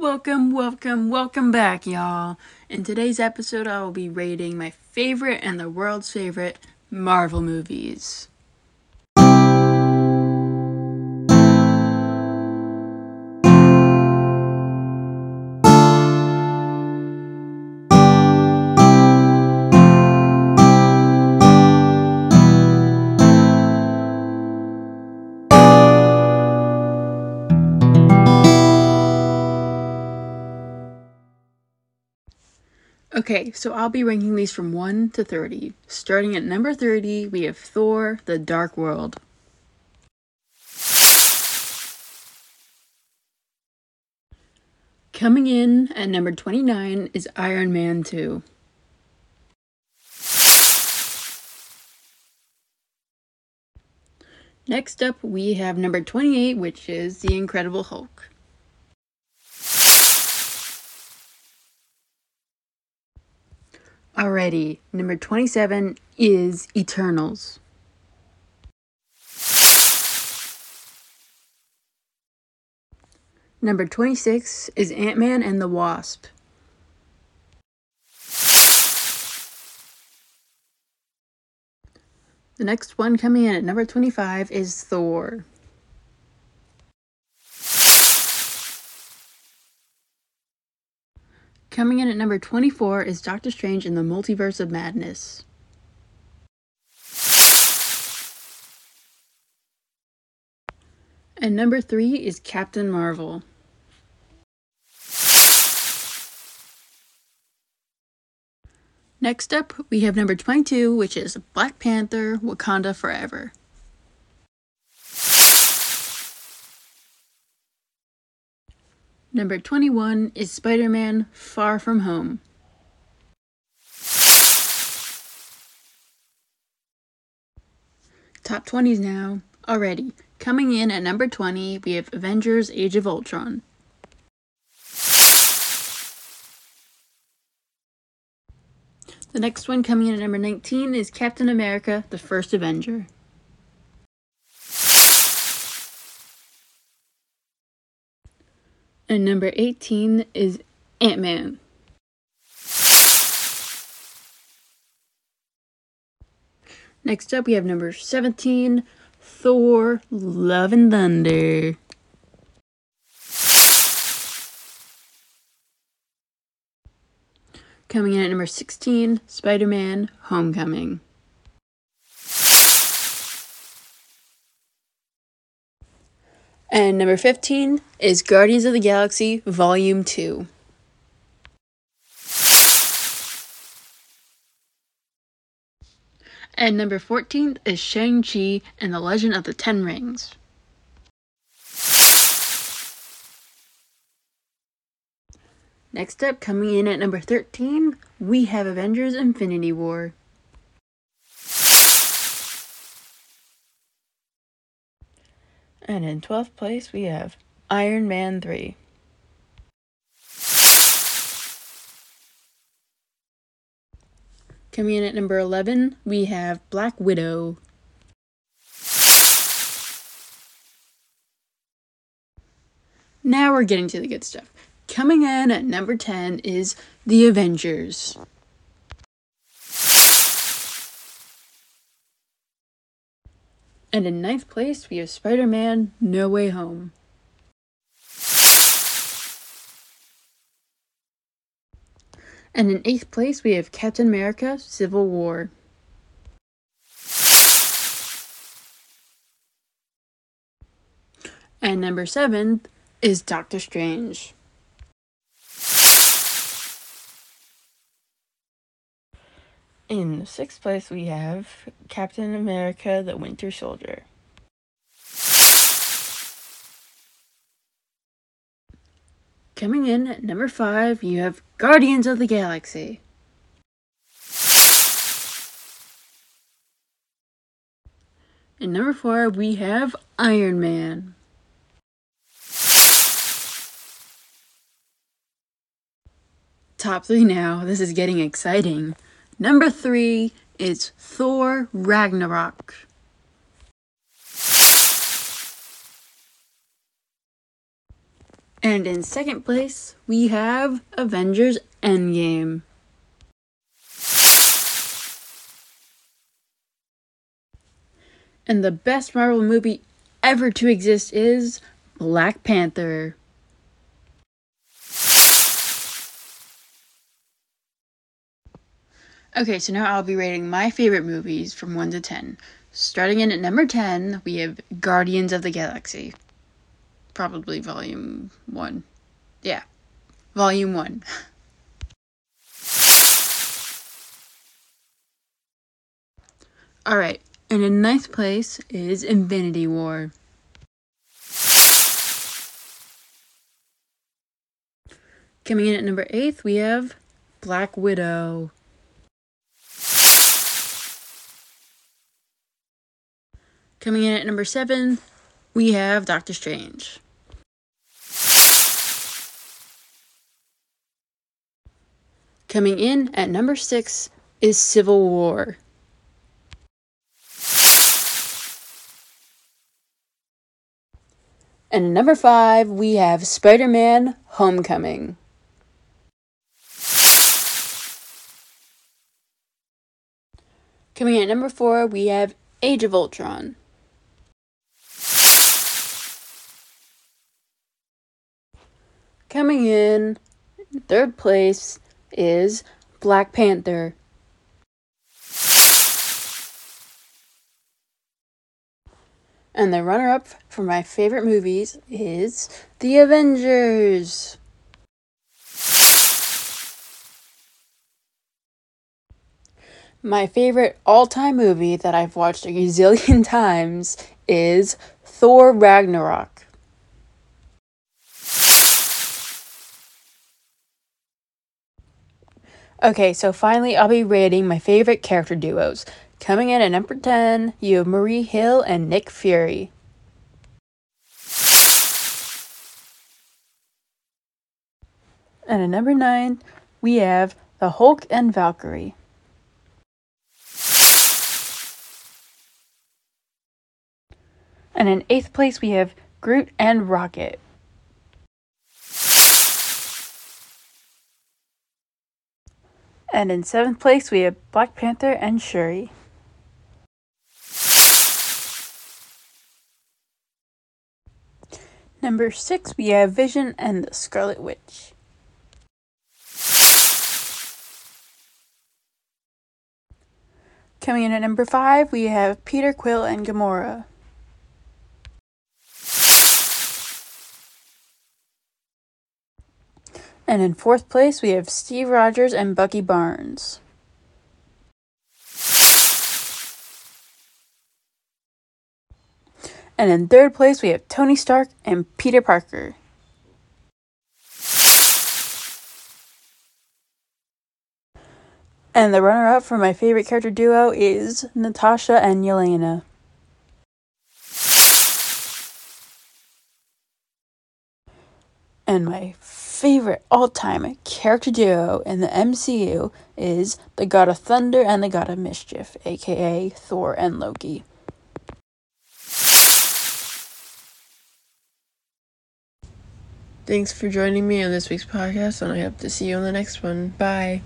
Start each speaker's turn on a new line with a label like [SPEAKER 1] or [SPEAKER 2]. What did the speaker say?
[SPEAKER 1] Welcome, welcome, welcome back, y'all. In today's episode, I will be rating my favorite and the world's favorite Marvel movies. Okay, so I'll be ranking these from 1 to 30. Starting at number 30, we have Thor The Dark World. Coming in at number 29 is Iron Man 2. Next up, we have number 28, which is The Incredible Hulk. Alrighty, number 27 is Eternals. Number 26 is Ant Man and the Wasp. The next one coming in at number 25 is Thor. Coming in at number 24 is Doctor Strange in the Multiverse of Madness. And number 3 is Captain Marvel. Next up, we have number 22, which is Black Panther Wakanda Forever. Number 21 is Spider Man Far From Home. Top 20s now. Already. Coming in at number 20, we have Avengers Age of Ultron. The next one coming in at number 19 is Captain America The First Avenger. And number 18 is Ant Man. Next up, we have number 17 Thor Love and Thunder. Coming in at number 16 Spider Man Homecoming. And number 15 is Guardians of the Galaxy Volume 2. And number 14 is Shang-Chi and the Legend of the Ten Rings. Next up, coming in at number 13, we have Avengers Infinity War. And in 12th place, we have Iron Man 3. Coming in at number 11, we have Black Widow. Now we're getting to the good stuff. Coming in at number 10 is The Avengers. And in ninth place, we have Spider Man No Way Home. And in eighth place, we have Captain America Civil War. And number seven is Doctor Strange. In sixth place, we have Captain America the Winter Soldier. Coming in at number five, you have Guardians of the Galaxy. And number four, we have Iron Man. Top three now. This is getting exciting. Number three is Thor Ragnarok. And in second place, we have Avengers Endgame. And the best Marvel movie ever to exist is Black Panther. Okay, so now I'll be rating my favorite movies from 1 to 10. Starting in at number 10, we have Guardians of the Galaxy. Probably volume 1. Yeah, volume 1. Alright, and in ninth place is Infinity War. Coming in at number 8, we have Black Widow. Coming in at number 7, we have Doctor Strange. Coming in at number 6 is Civil War. And number 5, we have Spider Man Homecoming. Coming in at number 4, we have Age of Ultron. Coming in third place is Black Panther. And the runner up for my favorite movies is The Avengers. My favorite all time movie that I've watched a gazillion times is Thor Ragnarok. Okay, so finally, I'll be rating my favorite character duos. Coming in at number 10, you have Maria Hill and Nick Fury. And at number 9, we have the Hulk and Valkyrie. And in 8th place, we have Groot and Rocket. And in seventh place, we have Black Panther and Shuri. Number six, we have Vision and the Scarlet Witch. Coming in at number five, we have Peter Quill and Gamora. And in fourth place, we have Steve Rogers and Bucky Barnes. And in third place, we have Tony Stark and Peter Parker. And the runner up for my favorite character duo is Natasha and Yelena. And my favorite all time character duo in the MCU is the God of Thunder and the God of Mischief, aka Thor and Loki. Thanks for joining me on this week's podcast, and I hope to see you on the next one. Bye.